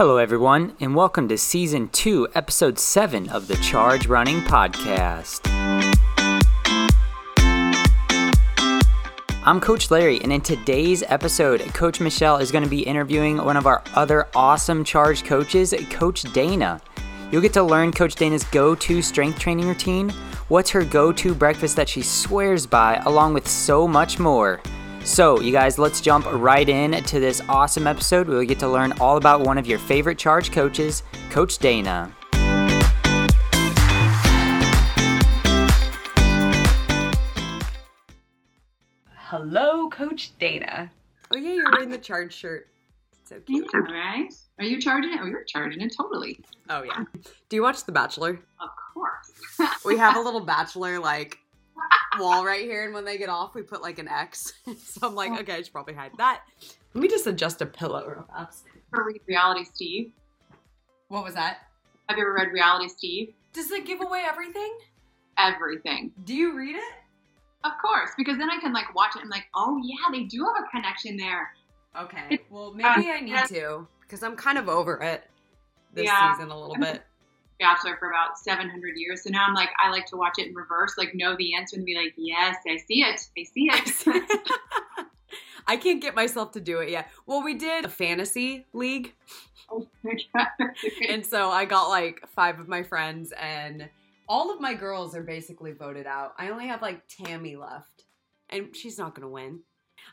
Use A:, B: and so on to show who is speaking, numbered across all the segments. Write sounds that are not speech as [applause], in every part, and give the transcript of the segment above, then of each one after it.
A: Hello, everyone, and welcome to Season 2, Episode 7 of the Charge Running Podcast. I'm Coach Larry, and in today's episode, Coach Michelle is going to be interviewing one of our other awesome Charge coaches, Coach Dana. You'll get to learn Coach Dana's go to strength training routine, what's her go to breakfast that she swears by, along with so much more. So, you guys, let's jump right in to this awesome episode. We'll get to learn all about one of your favorite charge coaches, Coach Dana.
B: Hello, Coach Dana. Oh yeah, you're wearing the charge shirt. So cute.
C: All right. Are you charging it? Oh, you're charging it totally.
B: Oh yeah. Do you watch The Bachelor?
C: Of course.
B: We have a [laughs] little Bachelor like wall right here, and when they get off, we put like an X. [laughs] so I'm like, okay, I should probably hide that. Let me just adjust a pillow real fast.
C: Ever read Reality Steve?
B: What was that?
C: Have you ever read Reality Steve?
B: Does it give away everything?
C: Everything.
B: Do you read it?
C: Of course, because then I can like watch it and like, oh yeah, they do have a connection there.
B: Okay. Well, maybe I need to because I'm kind of over it this
C: Yeah.
B: season a little bit.
C: Bachelor for about 700 years. So now I'm like, I like to watch it in reverse, like know the answer and be like, yes, I see it. I see it. [laughs]
B: I can't get myself to do it yet. Well, we did a fantasy league,
C: oh my God.
B: and so I got like five of my friends, and all of my girls are basically voted out. I only have like Tammy left, and she's not gonna win.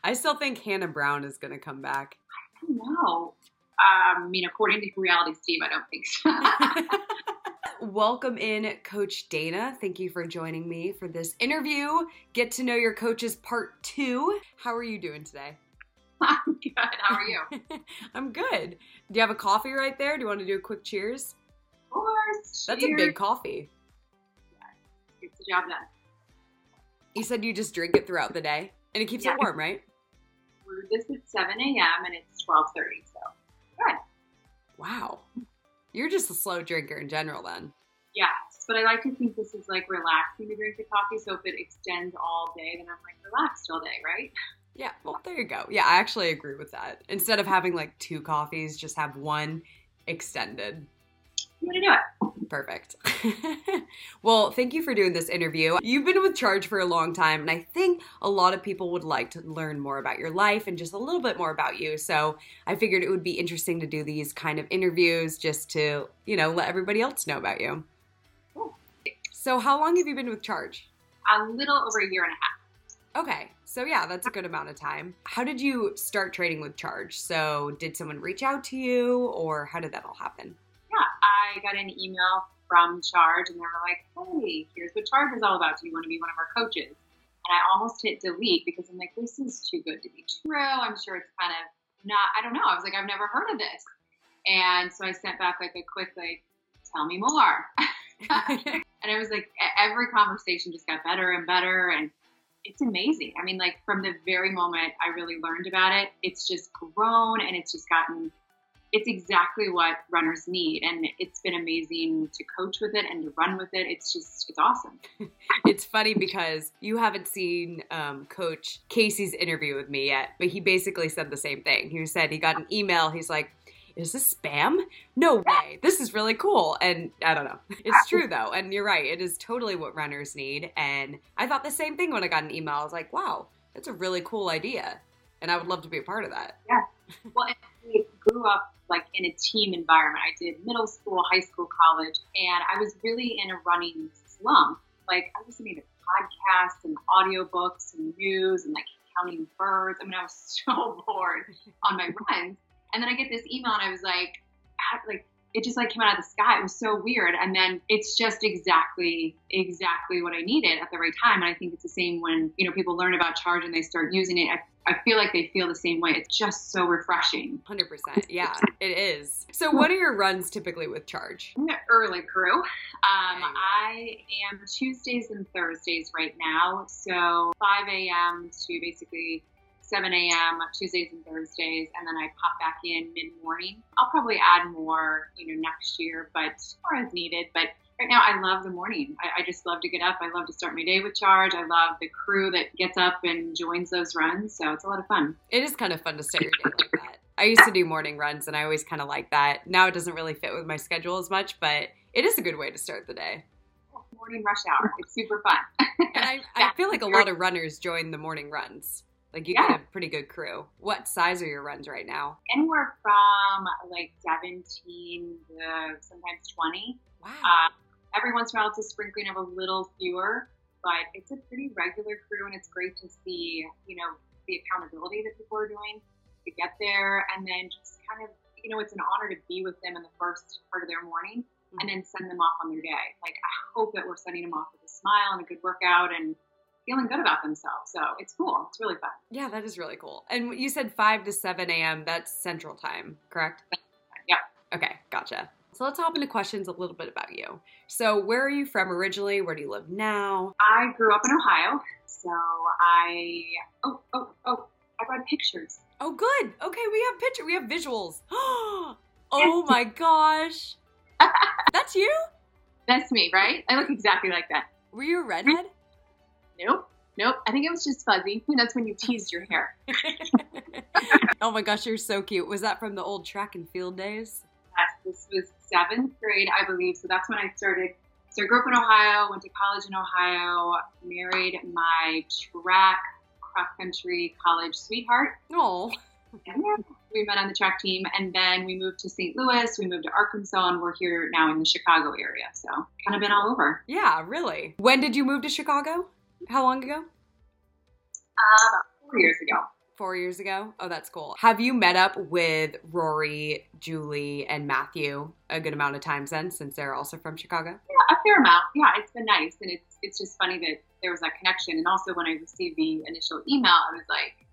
B: I still think Hannah Brown is gonna come back.
C: no. Um, I mean, according to Reality Steve, I don't think so. [laughs]
B: Welcome in, Coach Dana. Thank you for joining me for this interview. Get to know your coaches part two. How are you doing today? [laughs]
C: I'm good. How are you? [laughs]
B: I'm good. Do you have a coffee right there? Do you want to do a quick cheers?
C: Of course.
B: That's a big coffee.
C: Gets the job done.
B: You said you just drink it throughout the day and it keeps
C: Yeah.
B: it warm, right?
C: Brewed this at 7 a.m. and it's 12:30. So good.
B: Wow. You're just a slow drinker in general then.
C: Yes, but I like to think this is like relaxing to drink the coffee. So if it extends all day, then I'm like relaxed all day, right?
B: Yeah, well, there you go. Yeah, I actually agree with that. Instead of having like two coffees, just have one extended.
C: I'm gonna do it.
B: Perfect. [laughs] well, thank you for doing this interview. You've been with Charge for a long time, and I think a lot of people would like to learn more about your life and just a little bit more about you. So I figured it would be interesting to do these kind of interviews just to, you know, let everybody else know about you.
C: Cool.
B: So, how long have you been with Charge?
C: A little over a year and a half.
B: Okay, so yeah, that's a good amount of time. How did you start trading with Charge? So, did someone reach out to you, or how did that all happen?
C: Yeah, I got an email from Charge, and they were like, "Hey, here's what Charge is all about. Do you want to be one of our coaches?" And I almost hit delete because I'm like, "This is too good to be true." I'm sure it's kind of not. I don't know. I was like, "I've never heard of this," and so I sent back like a quick like, "Tell me more." [laughs] [laughs] And it was like every conversation just got better and better. And it's amazing. I mean, like from the very moment I really learned about it, it's just grown and it's just gotten, it's exactly what runners need. And it's been amazing to coach with it and to run with it. It's just, it's awesome. [laughs]
B: it's funny because you haven't seen um, Coach Casey's interview with me yet, but he basically said the same thing. He said he got an email. He's like, "Is this spam? No way! This is really cool." And I don't know. [laughs] It's true though, and you're right. It is totally what runners need. And I thought the same thing when I got an email. I was like, "Wow, that's a really cool idea," and I would love to be a part of that.
C: Yeah. Well, grew up like in a team environment. I did middle school, high school, college, and I was really in a running slump. Like I was listening to podcasts and audiobooks and news and like counting birds. I mean, I was [laughs] so bored on my runs. And then I get this email and I was like, like it just like came out of the sky. It was so weird. And then it's just exactly, exactly what I needed at the right time. And I think it's the same when, you know, people learn about charge and they start using it. I, I feel like they feel the same way. It's just so refreshing.
B: Hundred percent. Yeah, it is. So, what are your runs typically with Charge?
C: I'm the early crew. Um,
B: There you go.
C: I am Tuesdays and Thursdays right now. So 5 a.m. to basically 7 a.m. Tuesdays and Thursdays, and then I pop back in mid morning. I'll probably add more, you know, next year, but or as needed. But right now, I love the morning. I, I just love to get up. I love to start my day with charge. I love the crew that gets up and joins those runs. So it's a lot of fun.
B: It is kind of fun to start your day like that. I used to do morning runs and I always kind of like that. Now it doesn't really fit with my schedule as much, but it is a good way to start the day.
C: Morning rush hour. It's super fun.
B: And I, I [laughs] feel like a lot of runners join the morning runs. Like you
C: Yeah.
B: get a pretty good crew. What size are your runs right now?
C: Anywhere from like 17 to sometimes 20.
B: Wow.
C: Uh, every once in a while, it's a sprinkling of a little fewer, but it's a pretty regular crew, and it's great to see, you know, the accountability that people are doing to get there, and then just kind of, you know, it's an honor to be with them in the first part of their morning, and then send them off on their day. Like, I hope that we're sending them off with a smile and a good workout and feeling good about themselves. So it's cool. It's really fun.
B: yeah, that is really cool. And you said 5 to 7 a.m. That's central time, correct?
C: Yep.
B: Okay, gotcha. So let's hop into questions a little bit about you. So, where are you from originally? Where do you live now?
C: I grew up in Ohio, so I oh oh oh I brought pictures.
B: Oh, good. Okay, we have picture. We have visuals. [gasps] oh my gosh, [laughs] that's you.
C: That's me, right? I look exactly like that.
B: Were you a redhead?
C: Nope, nope. I think it was just fuzzy. That's when you teased your hair. [laughs]
B: oh my gosh, you're so cute. Was that from the old track and field days?
C: Yes, this was seventh grade, I believe. So that's when I started. So I grew up in Ohio, went to college in Ohio, married my track cross country college sweetheart.
B: Oh,
C: we met on the track team, and then we moved to St. Louis. We moved to Arkansas, and we're here now in the Chicago area. So kind of been all over.
B: yeah, really. When did you move to Chicago? How long ago?
C: Uh, about four years ago.
B: Four years ago. Oh, that's cool. Have you met up with Rory, Julie, and Matthew a good amount of times then, since they're also from Chicago?
C: Yeah, a fair amount. Yeah, it's been nice, and it's it's just funny that there was that connection. And also, when I received the initial email, I was like,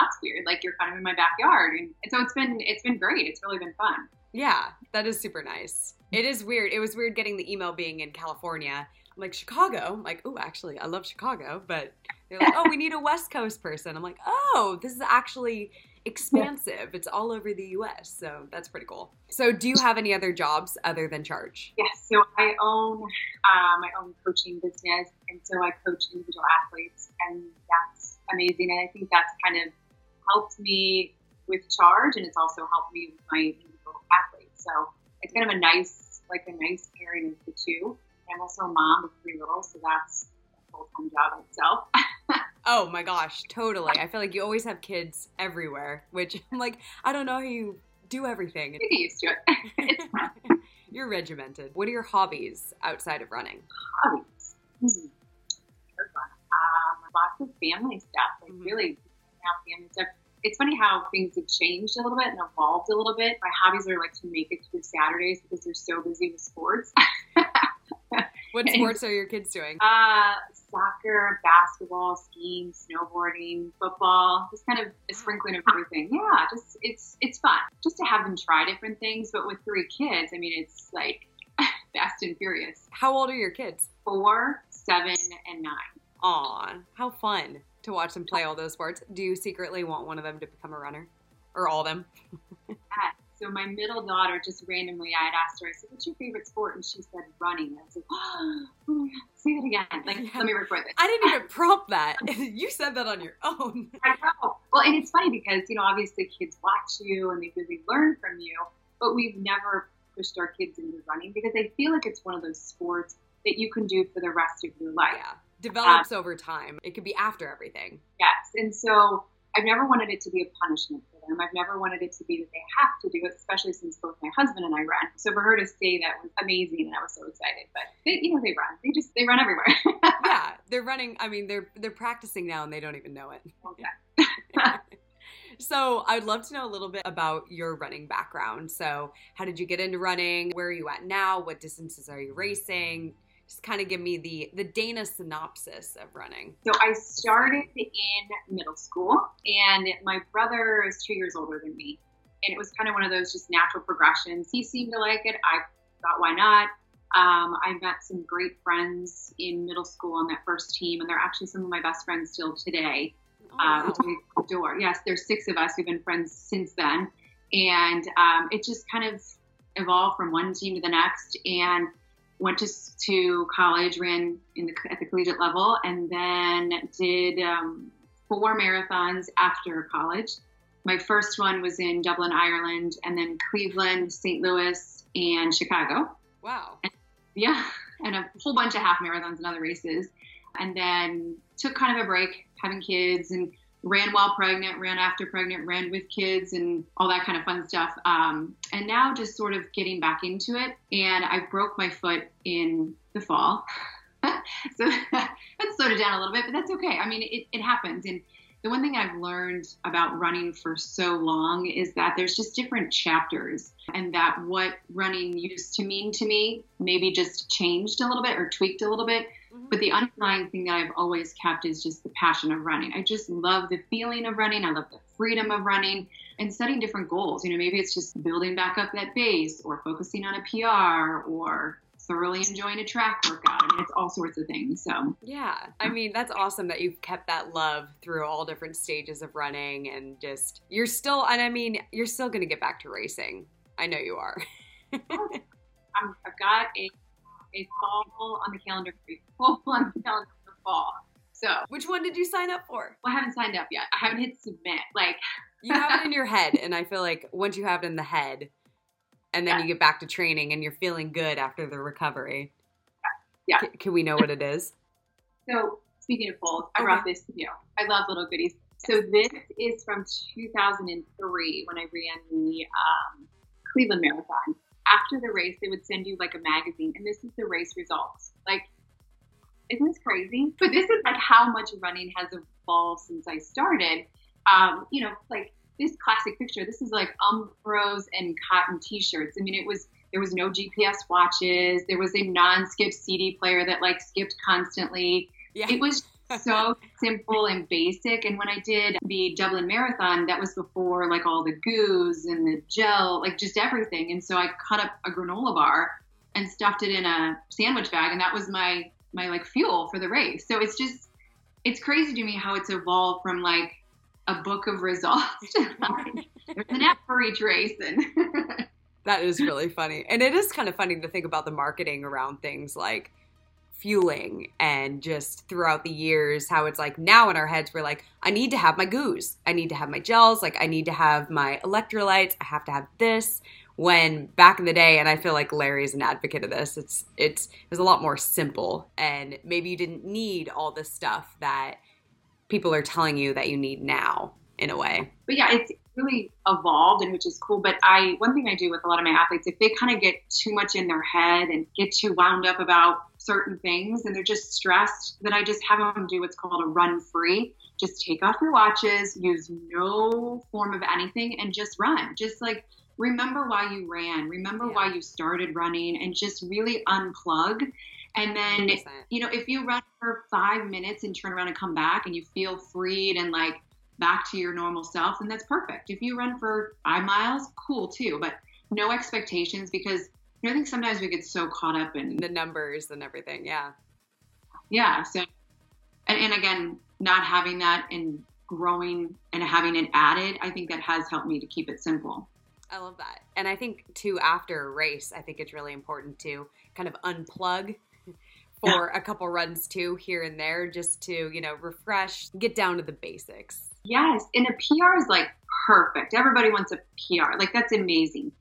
C: "That's weird. Like you're kind of in my backyard." And, and so it's been it's been great. It's really been fun.
B: Yeah, that is super nice. It is weird. It was weird getting the email being in California. I'm like, Chicago? I'm like, oh, actually, I love Chicago. But they're like, oh, we need a West Coast person. I'm like, oh, this is actually expansive. It's all over the US. So that's pretty cool. So, do you have any other jobs other than charge?
C: Yes. So I own uh, my own coaching business, and so I coach individual athletes, and that's amazing. And I think that's kind of helped me with charge, and it's also helped me with my individual athletes. So it's kind of a nice, like a nice pairing of the two. I'm also a mom of three little, so that's a full time job in itself. [laughs]
B: Oh my gosh, totally. I feel like you always have kids everywhere, which [laughs] I'm like, I don't know how you do everything.
C: You get used to it. it's [laughs] fun.
B: You're regimented. What are your hobbies outside of running?
C: hobbies. Hmm. Um, lots of family stuff. Like
B: Mhm.
C: really, now family stuff. It's funny how things have changed a little bit and evolved a little bit. My hobbies are like to make it through Saturdays because they're so busy with sports.
B: What sports are your kids doing?
C: Uh, soccer, basketball, skiing, snowboarding, football, just kind of a sprinkling of everything. Yeah, just it's it's fun just to have them try different things. But with three kids, I mean, it's like [laughs] fast and furious.
B: How old are your kids?
C: Four, seven, and nine.
B: Aw, how fun to watch them play all those sports. Do you secretly want one of them to become a runner? Or all of them? [laughs]
C: Yeah. So my middle daughter just randomly, I had asked her, I said, "What's your favorite sport?" And she said, "Running." I said, [gasps] "Oh my god, say that again! Like, let me record this."
B: I didn't even [laughs] prompt that. [laughs] you said that on your own.
C: I know. Well, and it's funny because you know, obviously, kids watch you and they really learn from you, but we've never pushed our kids into running because I feel like it's one of those sports that you can do for the rest of your life.
B: Yeah. Develops um, over time. It could be after everything.
C: Yes, and so I've never wanted it to be a punishment them. I've never wanted it to be that they have to do it, especially since both my husband and I run. So for her to say that was amazing, and I was so excited. But they, you know, they run. They just they run everywhere. [laughs]
B: Yeah, they're running. I mean, they're they're practicing now and they don't even know it.
C: Okay. [laughs]
B: so I'd love to know a little bit about your running background. So how did you get into running? Where are you at now? What distances are you racing? Just kind of give me the the Dana synopsis of running.
C: So I started in middle school, and my brother is two years older than me. And it was kind of one of those just natural progressions. He seemed to like it. I thought, why not? Um, I met some great friends in middle school on that first team, and they're actually some of my best friends still today.
B: Oh,
C: uh,
B: wow.
C: which I adore. Yes, there's six of us. We've been friends since then, and um, it just kind of evolved from one team to the next. And went to to college, ran in the at the collegiate level, and then did um, four marathons after college. my first one was in Dublin, Ireland, and then Cleveland, St. Louis, and Chicago.
B: Wow.
C: Yeah, [laughs] and a whole bunch of half marathons and other races. And then took kind of a break, having kids, and ran while pregnant, ran after pregnant, ran with kids, and all that kind of fun stuff. Um, and now just sort of getting back into it. And I broke my foot in the fall. [laughs] so [laughs] that slowed it down a little bit, but that's okay. I mean, it, it happens. And the one thing I've learned about running for so long is that there's just different chapters, and that what running used to mean to me maybe just changed a little bit or tweaked a little bit. Mm-hmm. But the underlying thing that I've always kept is just the passion of running. I just love the feeling of running. I love the freedom of running and setting different goals. You know, maybe it's just building back up that base or focusing on a PR or thoroughly enjoying a track workout. I mean, it's all sorts of things. So
B: yeah, I mean that's awesome that you've kept that love through all different stages of running, and just you're still. And I mean, you're still going to get back to racing. I know you are. [laughs]
C: i have got a a fall on the calendar. for Fall [laughs] on the calendar for fall. So
B: which one did you sign up for?
C: Well, I haven't signed up yet. I haven't hit submit. Like
B: you have it in your [laughs] head, and I feel like once you have it in the head and then yeah. you get back to training and you're feeling good after the recovery.
C: Yeah.
B: C- can we know what it is? [laughs]
C: So, speaking of polls, I okay. brought this to you. I love little goodies. So, this is from 2003 when I ran the um, Cleveland Marathon. After the race, they would send you like a magazine, and this is the race results. Like, isn't this crazy? But this is like how much running has evolved since I started. Um, you know, like this classic picture. This is like Umbros and cotton T-shirts. I mean, it was there was no GPS watches. There was a non-skip CD player that like skipped constantly. Yeah. It was so simple and basic. And when I did the Dublin Marathon, that was before like all the goos and the gel, like just everything. And so I cut up a granola bar and stuffed it in a sandwich bag, and that was my my like fuel for the race. So it's just it's crazy to me how it's evolved from like a book of results. There's an app for each race. And [laughs]
B: that is really funny. And it is kind of funny to think about the marketing around things like fueling and just throughout the years how it's like now in our heads we're like I need to have my goos. I need to have my gels, like I need to have my electrolytes, I have to have this when back in the day and I feel like Larry is an advocate of this. It's it's it was a lot more simple and maybe you didn't need all this stuff that people are telling you that you need now in a way.
C: But yeah, it's really evolved and which is cool. But I one thing I do with a lot of my athletes, if they kind of get too much in their head and get too wound up about certain things and they're just stressed, then I just have them do what's called a run free. Just take off your watches, use no form of anything, and just run. Just like remember why you ran, remember yeah. why you started running, and just really unplug and then, 100%. you know, if you run for five minutes and turn around and come back and you feel freed and like back to your normal self, then that's perfect. If you run for five miles, cool too, but no expectations because I think sometimes we get so caught up in
B: the numbers and everything. Yeah.
C: Yeah. So, and, and again, not having that and growing and having it added, I think that has helped me to keep it simple.
B: I love that. And I think too, after a race, I think it's really important to kind of unplug for a couple runs too here and there just to you know refresh get down to the basics
C: yes and a pr is like perfect everybody wants a pr like that's amazing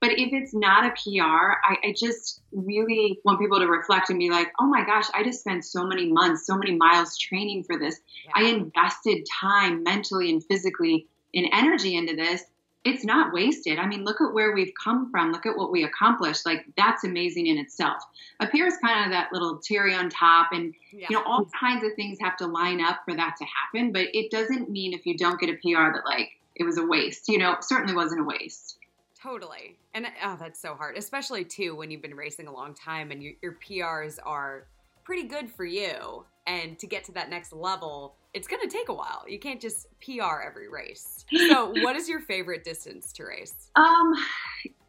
C: but if it's not a pr I, I just really want people to reflect and be like oh my gosh i just spent so many months so many miles training for this yeah. i invested time mentally and physically and energy into this it's not wasted. I mean, look at where we've come from. Look at what we accomplished. Like that's amazing in itself. A PR is kind of that little cherry on top, and yeah. you know all kinds of things have to line up for that to happen. But it doesn't mean if you don't get a PR that like it was a waste. You know, certainly wasn't a waste.
B: Totally, and oh, that's so hard, especially too when you've been racing a long time and your, your PRs are pretty good for you, and to get to that next level it's going to take a while. You can't just PR every race. So, [laughs] what is your favorite distance to race?
C: Um,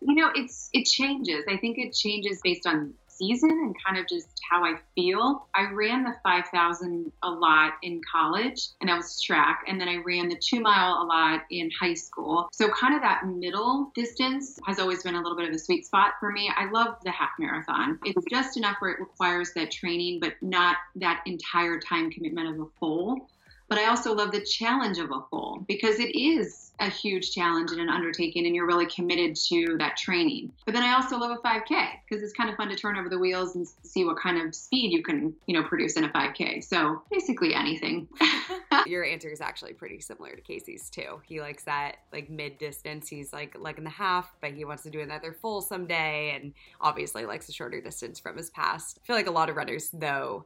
C: you know, it's it changes. I think it changes based on season and kind of just how I feel. I ran the 5,000 a lot in college, and I was track. And then I ran the two mile a lot in high school. So, kind of that middle distance has always been a little bit of a sweet spot for me. I love the half marathon. It's just enough where it requires that training, but not that entire time commitment of a full but I also love the challenge of a full because it is a huge challenge and an undertaking and you're really committed to that training. But then I also love a 5K because it's kind of fun to turn over the wheels and see what kind of speed you can, you know, produce in a 5K. So basically anything. [laughs]
B: Your answer is actually pretty similar to Casey's too. He likes that like mid distance. He's like like and a half, but he wants to do another full someday and obviously likes a shorter distance from his past. I feel like a lot of runners though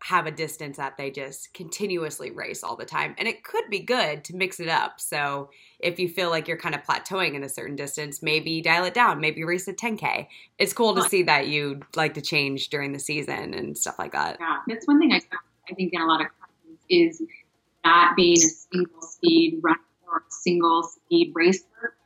B: have a distance that they just continuously race all the time. And it could be good to mix it up. So if you feel like you're kind of plateauing in a certain distance, maybe dial it down, maybe race a 10K. It's cool to see that you like to change during the season and stuff like that.
C: Yeah, that's one thing I, I think in a lot of companies is not being a single speed runner or a single speed racer.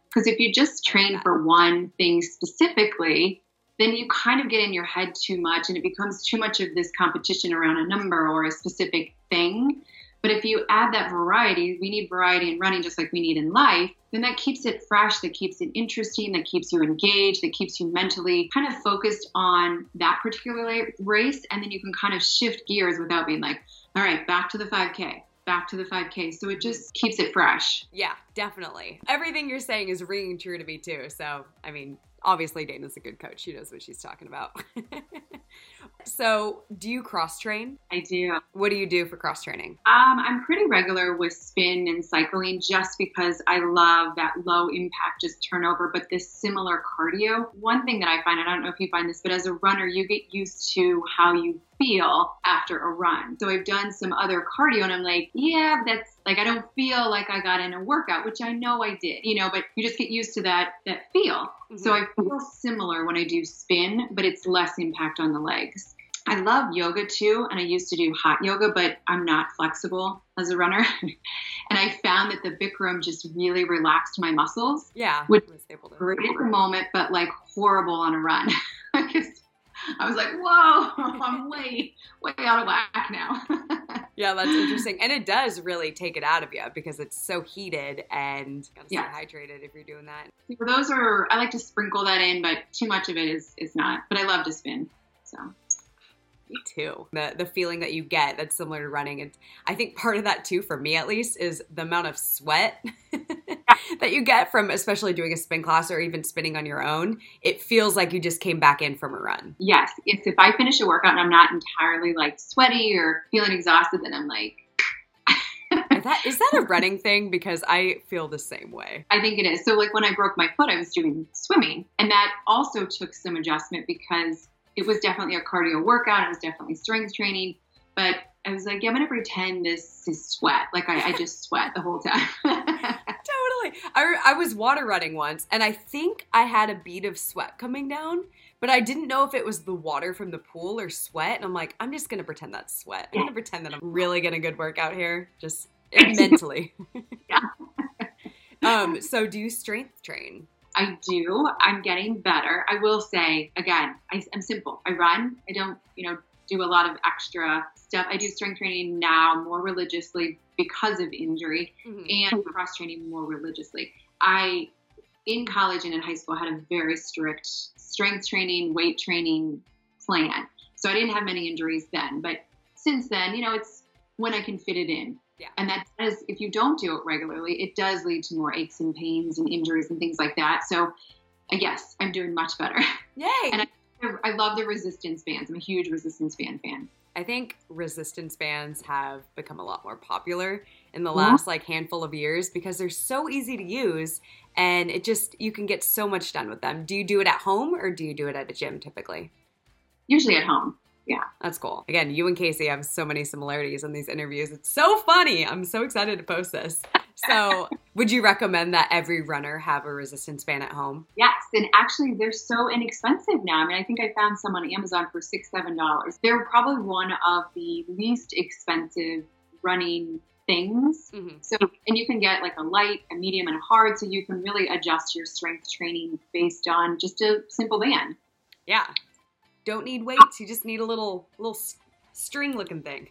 C: Because if you just train for one thing specifically, then you kind of get in your head too much and it becomes too much of this competition around a number or a specific thing. But if you add that variety, we need variety in running just like we need in life, then that keeps it fresh, that keeps it interesting, that keeps you engaged, that keeps you mentally kind of focused on that particular race. And then you can kind of shift gears without being like, all right, back to the 5K, back to the 5K. So it just keeps it fresh.
B: Yeah, definitely. Everything you're saying is ringing true to me too. So, I mean, obviously Dana's a good coach. She knows what she's talking about. [laughs] so, do you cross train?
C: I do.
B: What do you do for cross training?
C: Um, I'm pretty regular with spin and cycling just because I love that low impact, just turnover, but this similar cardio. One thing that I find, I don't know if you find this, but as a runner, you get used to how you feel after a run. So I've done some other cardio and I'm like, yeah, that's like I don't feel like I got in a workout, which I know I did, you know, but you just get used to that that feel. Mm-hmm. So I feel similar when I do spin, but it's less impact on the legs. I love yoga too, and I used to do hot yoga, but I'm not flexible as a runner. [laughs] and I found that the Bikram just really relaxed my muscles.
B: Yeah,
C: which was great at the moment, but like horrible on a run. [laughs] I was like, whoa, [laughs] I'm way, way out of whack now.
B: Yeah, that's interesting. And it does really take it out of you because it's so heated and gotta stay yeah. hydrated if you're doing that.
C: Those are, I like to sprinkle that in, but too much of it is, is not. But I love to spin. So
B: me too. The the feeling that you get that's similar to running. And I think part of that too, for me at least, is the amount of sweat [laughs] that you get from especially doing a spin class or even spinning on your own. It feels like you just came back in from a run.
C: Yes. If if I finish a workout and I'm not entirely like sweaty or feeling exhausted, then I'm like
B: is [laughs] that is that a running thing? Because I feel the same way.
C: I think it is. So like when I broke my foot, I was doing swimming, and that also took some adjustment because it was definitely a cardio workout. It was definitely strength training. But I was like, yeah, I'm gonna pretend this is sweat. Like I, I just [laughs] sweat the whole time. [laughs]
B: totally. I, I was water running once, and I think I had a bead of sweat coming down, but I didn't know if it was the water from the pool or sweat. And I'm like, I'm just gonna pretend that's sweat. I'm gonna pretend that I'm really getting a good workout here, just [laughs] mentally. yeah. um. So, do you strength train?
C: I do. I'm getting better. I will say again, I, am simple. I run. I don't, you know, do a lot of extra stuff. I do strength training now more religiously because of injury, mm-hmm. and cross training more religiously. I, in college and in high school, had a very strict strength training, weight training plan. So I didn't have many injuries then. But since then, you know, it's when I can fit it in.
B: Yeah.
C: And that does, if you don't do it regularly, it does lead to more aches and pains and injuries and things like that. So, uh, yes, I'm doing much better. [laughs]
B: Yay!
C: and I, I love the resistance bands. I'm a huge resistance band fan.
B: I think resistance bands have become a lot more popular in the last like handful of years because they're so easy to use and it just you can get so much done with them. Do you do it at home or do you do it at a gym typically?
C: Usually at home yeah.
B: That's cool. Again, you and Casey have so many similarities in these interviews. It's so funny. I'm so excited to post this. So, [laughs] would you recommend that every runner have a resistance band at home?
C: Yes, and actually, they're so inexpensive now. I mean, I think I found some on Amazon for six, seven dollars. They're probably one of the least expensive running things. Mm-hmm. So, and you can get like a light, a medium, and a hard, so you can really adjust your strength training based on just a simple band.
B: Yeah, don't need weights. You just need a little little string looking thing.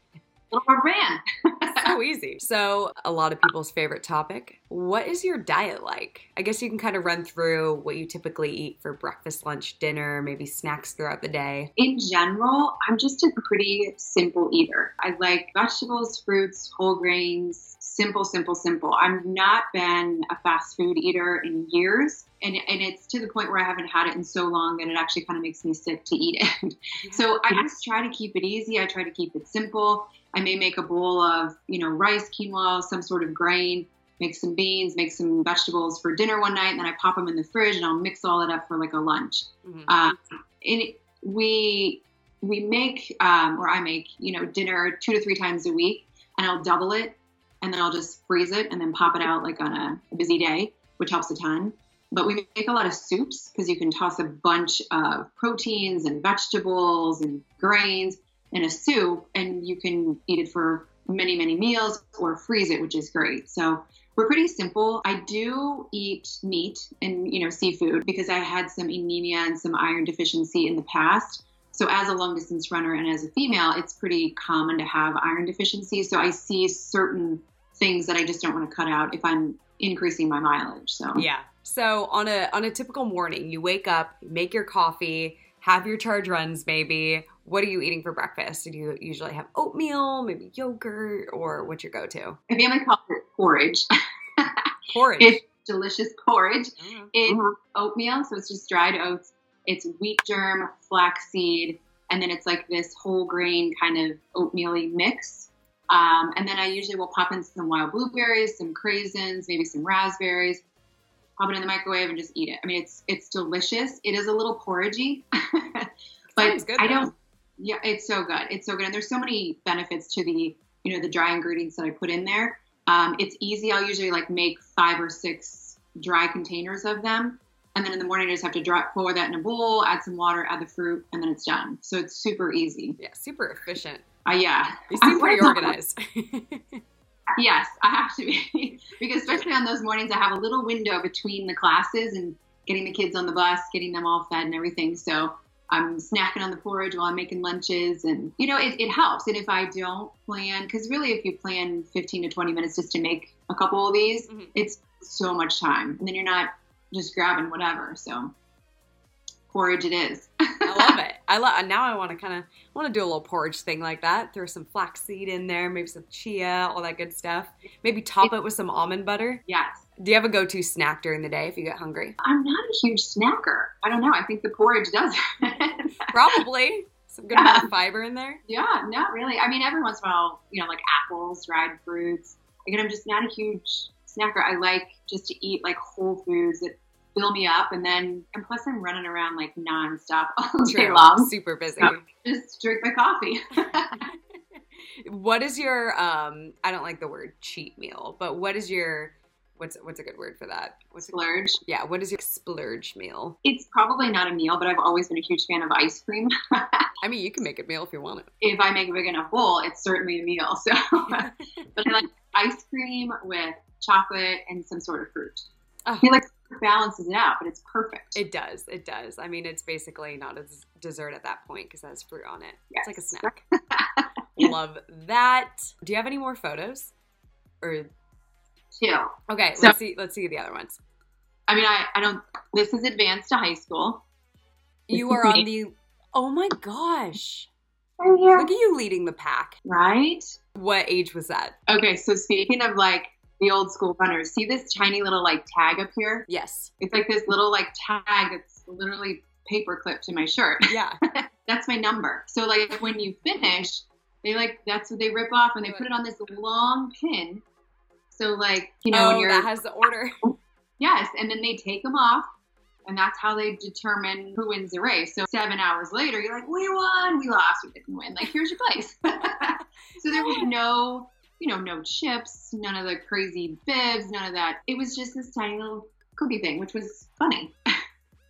C: Little rubber band. [laughs]
B: so [laughs] oh, easy. So, a lot of people's favorite topic What is your diet like? I guess you can kind of run through what you typically eat for breakfast, lunch, dinner, maybe snacks throughout the day.
C: In general, I'm just a pretty simple eater. I like vegetables, fruits, whole grains, simple, simple, simple. I've not been a fast food eater in years. And, and it's to the point where I haven't had it in so long that it actually kind of makes me sick to eat it. [laughs] so I just try to keep it easy. I try to keep it simple. I may make a bowl of, you know, rice, quinoa, some sort of grain, make some beans, make some vegetables for dinner one night, and then I pop them in the fridge and I'll mix all that up for like a lunch.
B: Mhm.
C: Um, and we we make um, or I make you know dinner two to three times a week, and I'll double it, and then I'll just freeze it and then pop it out like on a, a busy day, which helps a ton. But we make a lot of soups because you can toss a bunch of proteins and vegetables and grains in a soup, and you can eat it for many many meals or freeze it, which is great. So we're pretty simple. I do eat meat and you know seafood because I had some anemia and some iron deficiency in the past. So as a long distance runner and as a female, it's pretty common to have iron deficiency. So I see certain things that I just don't want to cut out if I'm increasing my mileage. So
B: Yeah. So on a on a typical morning, you wake up, make your coffee, have your charge runs maybe. What are you eating for breakfast? Do you usually have oatmeal, maybe yogurt, or what's your go-to?
C: my family calls it porridge. [laughs]
B: Porridge.
C: it's delicious porridge.
B: Oh.
C: It's oatmeal, so it's just dried oats. It's wheat germ, flaxseed, and then it's like this whole grain kind of oatmeal mix. Um, and then I usually will pop in some wild blueberries, some craisins, maybe some raspberries. Pop it in the microwave and just eat it. I mean, it's it's delicious. It is a little porridgey, [laughs] but
B: good,
C: I don't. Yeah, it's so good. It's so good, and there's so many benefits to the you know the dry ingredients that I put in there. Um, it's easy. I'll usually like make five or six dry containers of them, and then in the morning I just have to dry, pour that in a bowl, add some water, add the fruit, and then it's done. So it's super easy.
B: Yeah, super efficient.
C: Uh, yeah,
B: You seem
C: I'm [laughs]
B: pretty organized. [laughs]
C: Yes, I have to be [laughs] because especially on those mornings I have a little window between the classes and getting the kids on the bus, getting them all fed and everything. So I'm snacking on the porridge while I'm making lunches, and you know it, it helps. And if I don't plan, because really if you plan 15 to 20 minutes just to make a couple of these,
B: Mhm.
C: it's so much time, and then you're not just grabbing whatever. So porridge it is.
B: I [laughs] love it. I love. Now I want to kind of want to do a little porridge thing like that. Throw some flaxseed in there, maybe some chia, all that good stuff. Maybe top it with some almond butter.
C: yes.
B: Do you have a go-to snack during the day if you get hungry?
C: I'm not a huge snacker. I don't know. I think the porridge does it. [laughs]
B: Probably some good
C: Yeah.
B: amount of fiber in there.
C: Yeah, not really. I mean, every once in a while, you know, like apples, dried fruits. Again, I'm just not a huge snacker. I like just to eat like whole foods that fill me up, and then and plus I'm running around like nonstop [laughs] all day
B: True.
C: long.
B: Super busy.
C: Yeah. Just drink my coffee. [laughs]
B: what is your um? I don't like the word cheat meal, but what is your what's what's a good word for that? What's a,
C: Splurge.
B: yeah? What is your splurge meal?
C: It's probably not a meal, but I've always been a huge fan of ice cream. [laughs]
B: I mean, you can make a meal if you want it.
C: if I make a big enough bowl, it's certainly a meal. So, [laughs] [laughs] but I like ice cream with chocolate and some sort of fruit.
B: Oh.
C: I feel like it balances it out, but it's perfect.
B: It does. It does. I mean, it's basically not a dessert at that point because it has fruit on it. It's like a snack. Love that. Do you have any more photos? Or
C: Chill.
B: okay,
C: So-
B: let's see. Let's see the other ones.
C: I mean, I, I don't. This is advanced to high school.
B: You are on the. Oh my gosh!
C: Here.
B: Look at you leading the pack.
C: Right.
B: What age was that?
C: Okay. So speaking of like the old school runners, see this tiny little like tag up here?
B: Yes.
C: It's like this little like tag that's literally paper clipped to my shirt. [laughs]
B: Yeah.
C: that's my number. So like when you finish, they like that's what they rip off and they put it on this long pin. So like you know when
B: oh, that has the order. [laughs]
C: Yes, and then they take them off, and that's how they determine who wins the race. So seven hours later, you're like, we won, we lost, we didn't win. Like, here's your place. [laughs] so there was no, you know, no chips, none of the crazy bibs, none of that. It was just this tiny little cookie thing, which was funny.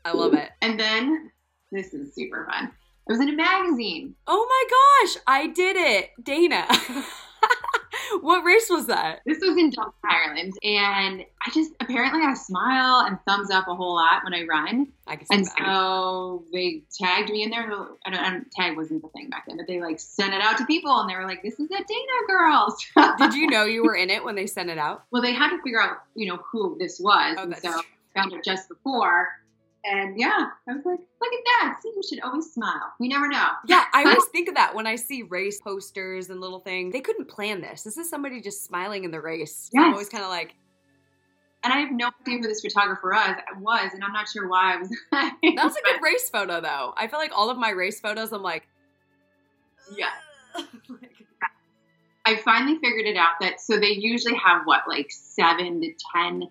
B: I love it.
C: And then this is super fun. It was in a magazine.
B: Oh my gosh, I did it, Dana. [laughs] what race was that?
C: This was in Dublin, Ireland, and I just apparently I smile and thumbs up a whole lot when I run,
B: I can see
C: and
B: that.
C: so they tagged me in there. I don't, I don't tag wasn't the thing back then, but they like sent it out to people, and they were like, "This is a Dana girls." [laughs]
B: Did you know you were in it when they sent it out?
C: well, they had to figure out, you know, who this was,
B: Oh,
C: and so
B: true.
C: found it just before. And yeah, I was like, "Look at that! See, you should always smile. You never know."
B: Yeah, I [laughs] always think of that when I see race posters and little things. They couldn't plan this. This is somebody just smiling in the race. I'm always kind of like,
C: And I have no idea who this photographer was, was and I'm not sure why [laughs] I was.
B: that was a good race photo, though. I feel like all of my race photos, I'm like, [laughs]
C: Yeah.
B: Like,
C: I finally figured it out that so they usually have what like seven to ten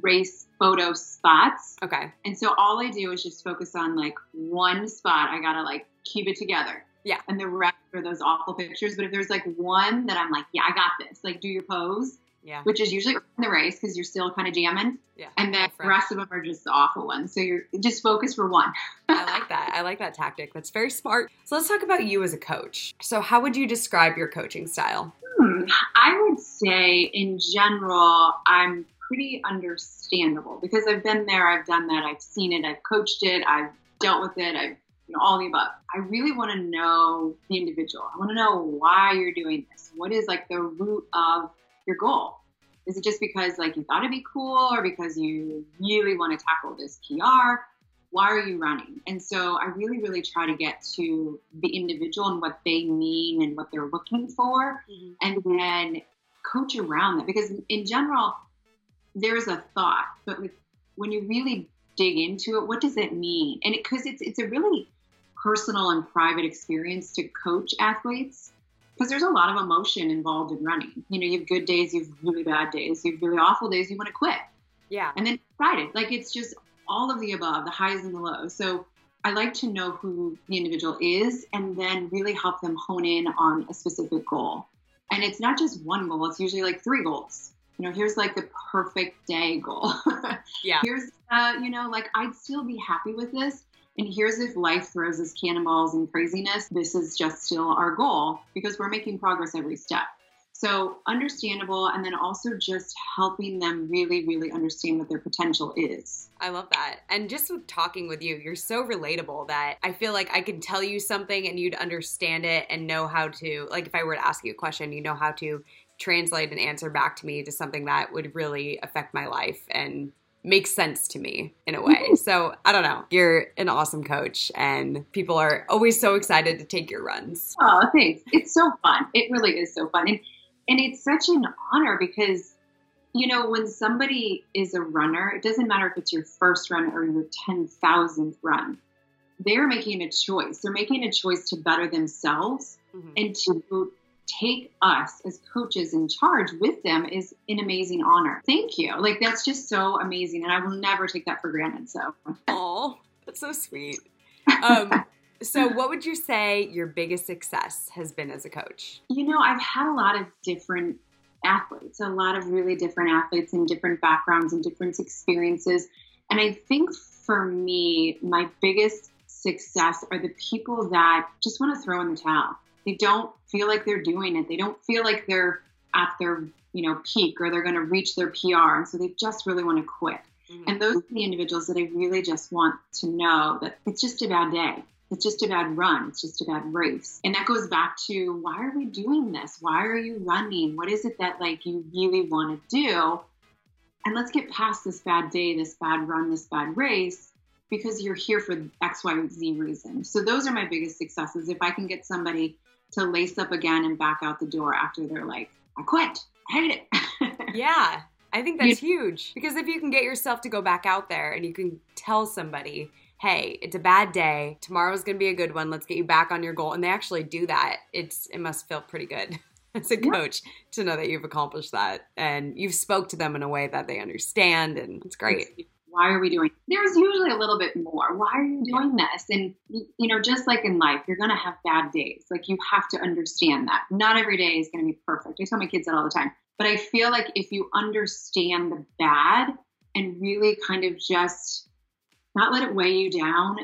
C: race photo spots,
B: okay.
C: and so all I do is just focus on like one spot. I gotta like keep it together.
B: Yeah.
C: And the rest are those awful pictures. But if there's like one that I'm like, yeah, I got this. Like, do your pose,
B: Yeah.
C: which is usually in the race because you're still kind of jamming,
B: Yeah.
C: and then the rest of them are just the awful ones. So you're just focus for one. [laughs]
B: I like that. I like that tactic. That's very smart. So let's talk about you as a coach. So, how would you describe your coaching style?
C: Hmm, I would say, in general, I'm pretty understandable because I've been there, I've done that, I've seen it, I've coached it, I've dealt with it, I've you know all the above. I really want to know the individual. I want to know why you're doing this. What is like the root of your goal? Is it just because like you thought it'd be cool, or because you really want to tackle this PR? Why are you running? And so I really, really try to get to the individual and what they mean and what they're looking for mm-hmm. and then coach around that because in general there's a thought but like when you really dig into it what does it mean and because it's it's a really personal and private experience to coach athletes because there's a lot of emotion involved in running you know you have good days you have really bad days you have really awful days you want to quit
B: Yeah.
C: and then excited. Like it's just all of the above, the highs and the lows. So I like to know who the individual is and then really help them hone in on a specific goal. And it's not just one goal, it's usually like three goals. You know, here's like the perfect day goal. [laughs]
B: Yeah.
C: Here's, uh, you know, like I'd still be happy with this. And here's if life throws us cannonballs and craziness, this is just still our goal because we're making progress every step. So understandable, and then also just helping them really, really understand what their potential is.
B: I love that. And just with talking with you, you're so relatable that I feel like I could tell you something and you'd understand it and know how to, like, if I were to ask you a question, you know how to translate an answer back to me to something that would really affect my life and make sense to me in a way. So I don't know. You're an awesome coach, and people are always so excited to take your runs.
C: Oh, thanks. It's so fun. It really is so fun. And and it's such an honor because you know, when somebody is a runner, it doesn't matter if it's your first run or your 10,000th run. They're making a choice. They're making a choice to better themselves
B: Mhm.
C: and to take us as coaches in charge with them is an amazing honor. Thank you. Like that's just so amazing and I will never take that for granted. So,
B: Oh, that's so sweet. Um, so, what would you say your biggest success has been as a coach?
C: You know, I've had a lot of different athletes, a lot of really different athletes and different backgrounds and different experiences. And I think for me, my biggest success are the people that just want to throw in the towel. They don't feel like they're doing it. They don't feel like they're at their, you know, peak or they're going to reach their PR. And so they just really want to quit.
B: Mhm.
C: And those are the individuals that I really just want to know that it's just a bad day. It's just a bad run. It's just a bad race. And that goes back to why are we doing this? Why are you running? What is it that like you really want to do? And let's get past this bad day, this bad run, this bad race, because you're here for X, Y, Z reason. So those are my biggest successes. If I can get somebody to lace up again and back out the door after they're like, I quit. I hate it. [laughs]
B: Yeah, I think that's huge because if you can get yourself to go back out there and you can tell somebody, hey, it's a bad day, tomorrow's going to be a good one, let's get you back on your goal, and they actually do that, it's it must feel pretty good [laughs] as a
C: Yeah.
B: coach to know that you've accomplished that and you've spoke to them in a way that they understand, and it's great.
C: Why are we doing? There's usually a little bit more. Why are you doing this? And you know, just like in life, you're gonna have bad days. Like you have to understand that. Not every day is gonna be perfect. I tell my kids that all the time. But I feel like if you understand the bad and really kind of just not let it weigh you down,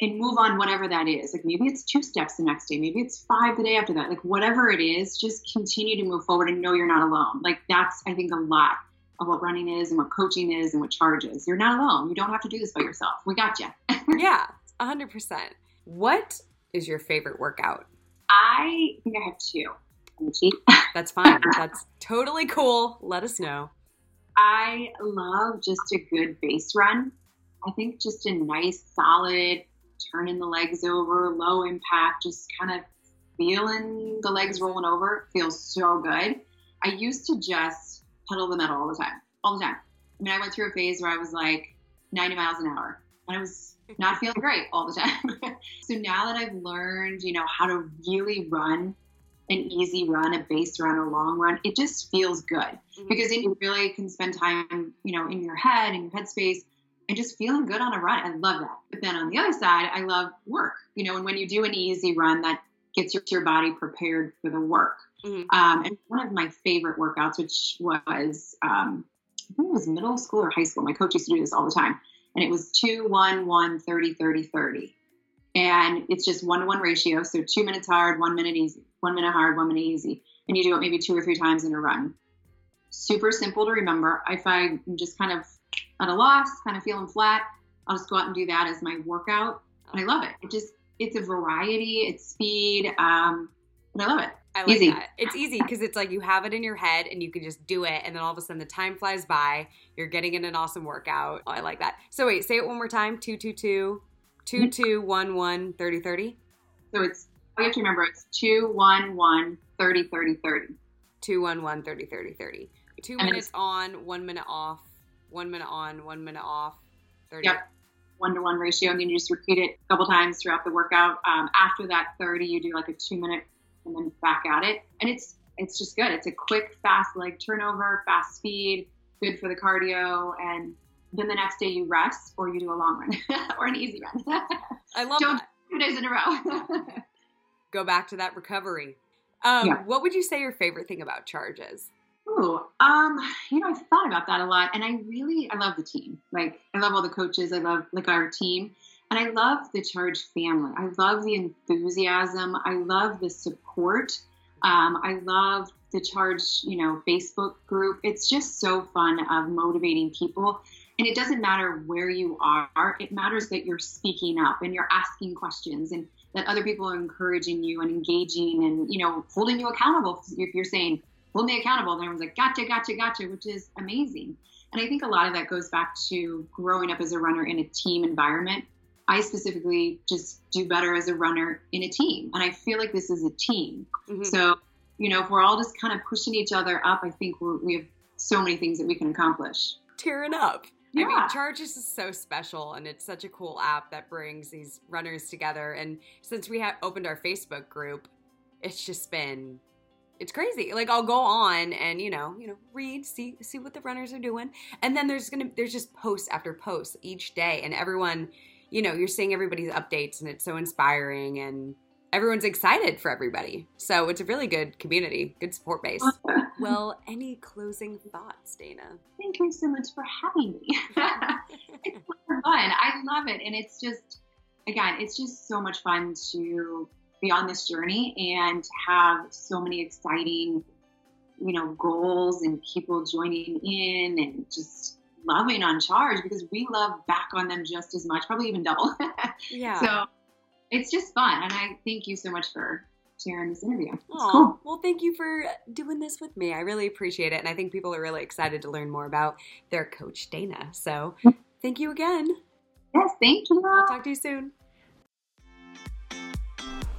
C: and move on whatever that is. Like maybe it's two steps the next day, maybe it's five the day after that. Like whatever it is, just continue to move forward and know you're not alone. Like that's I think a lot of what running is and what coaching is and what charge is. You're not alone. You don't have to do this by yourself. We got you. [laughs]
B: yeah, 100%. What is your favorite workout?
C: I think I have two. [laughs]
B: That's fine. That's totally cool. Let us know.
C: I love just a good base run. I think just a nice, solid, turning the legs over, low impact, just kind of feeling the legs rolling over feels so good. I used to just pedal the metal all the time, all the time. I mean, I went through a phase where I was like 90 miles an hour, and I was [laughs] not feeling great all the time. [laughs] so now that I've learned, you know, how to really run an easy run, a base run, a long run, it just feels good mm-hmm. because then you really can spend time, you know, in your head, in your headspace, and just feeling good on a run. I love that. But then on the other side, I love work, you know, and when you do an easy run, that gets your, your body prepared for the work. Mm-hmm. Um, and one of my favorite workouts, which was, um, I think it was middle school or high school. My coach used to do this all the time. And it was 2, 1, 1, 30, 30, 30. And it's just one to one ratio. So two minutes hard, one minute easy, one minute hard, one minute easy. And you do it maybe two or three times in a run. Super simple to remember. If I'm just kind of at a loss, kind of feeling flat, I'll just go out and do that as my workout. And I love it. It just, it's a variety, it's speed, um, and I love it.
B: I like easy. that. It's easy because it's like you have it in your head and you can just do it, and then all of a sudden the time flies by. You're getting in an awesome workout. Oh, I like that. So wait, say it one more time. Two two two, two two one one thirty thirty.
C: So it's you have to remember it's two one one thirty thirty thirty.
B: Two one one thirty thirty thirty. Two and minutes on, one minute off. One minute on, one minute off. Thirty.
C: Yep one to one ratio, and then you just repeat it a couple times throughout the workout. Um, after that 30, you do like a two minute and then back at it. And it's it's just good. It's a quick, fast leg turnover, fast speed, good for the cardio, and then the next day you rest or you do a long run [laughs] or an easy
B: run. I love
C: Don't
B: that.
C: Two days in a row. [laughs]
B: Go back to that recovery. Um, yeah. What would you say your favorite thing about charge is?
C: Ooh, um, you know, I've thought about that a lot, and I really, I love the team. Like, I love all the coaches. I love like our team, and I love the Charge family. I love the enthusiasm. I love the support. Um, I love the Charge, you know, Facebook group. It's just so fun of motivating people. And it doesn't matter where you are, it matters that you're speaking up and you're asking questions and that other people are encouraging you and engaging and, you know, holding you accountable. If you're saying, hold me accountable, then everyone's like, gotcha, gotcha, gotcha, which is amazing. And I think a lot of that goes back to growing up as a runner in a team environment I specifically just do better as a runner in a team. And I feel like this is a team. Mm-hmm. So, you know, if we're all just kind of pushing each other up, I think we have so many things that we can accomplish.
B: Tearing up. Yeah. I mean, Charges is so special, and it's such a cool app that brings these runners together. And since we have opened our Facebook group, it's just been it's crazy. Like I'll go on and you know, you know, read, see see what the runners are doing, and then there's gonna there's just posts after posts each day, and everyone you know, you're seeing everybody's updates and it's so inspiring and everyone's excited for everybody. So it's a really good community, good support base. [laughs] well, any closing thoughts, Dana?
C: Thank you so much for having me. [laughs] [laughs] it's fun. I love it. And it's just, again, it's just so much fun to be on this journey and have so many exciting, you know, goals and people joining in and just loving on charge because we love back on them just as much, probably even double. [laughs]
B: yeah.
C: So it's just fun. And I thank you so much for sharing this interview.
B: Cool. Well, thank you for doing this with me. I really appreciate it. And I think people are really excited to learn more about their coach, Dana. So thank you again.
C: Yes, thank you.
B: I'll talk to you soon.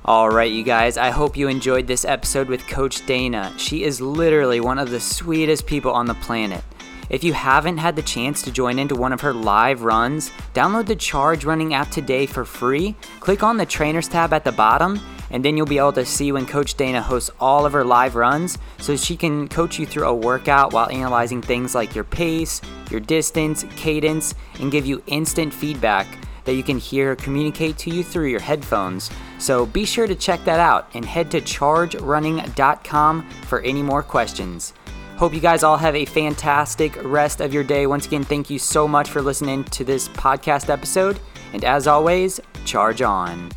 A: All right, you guys, I hope you enjoyed this episode with Coach Dana. She is literally one of the sweetest people on the planet. If you haven't had the chance to join into one of her live runs, download the Charge Running app today for free. Click on the Trainers tab at the bottom, and then you'll be able to see when Coach Dana hosts all of her live runs so she can coach you through a workout while analyzing things like your pace, your distance, cadence, and give you instant feedback that you can hear communicate to you through your headphones. So be sure to check that out and head to chargerunning.com for any more questions. Hope you guys all have a fantastic rest of your day. Once again, thank you so much for listening to this podcast episode. And as always, charge on.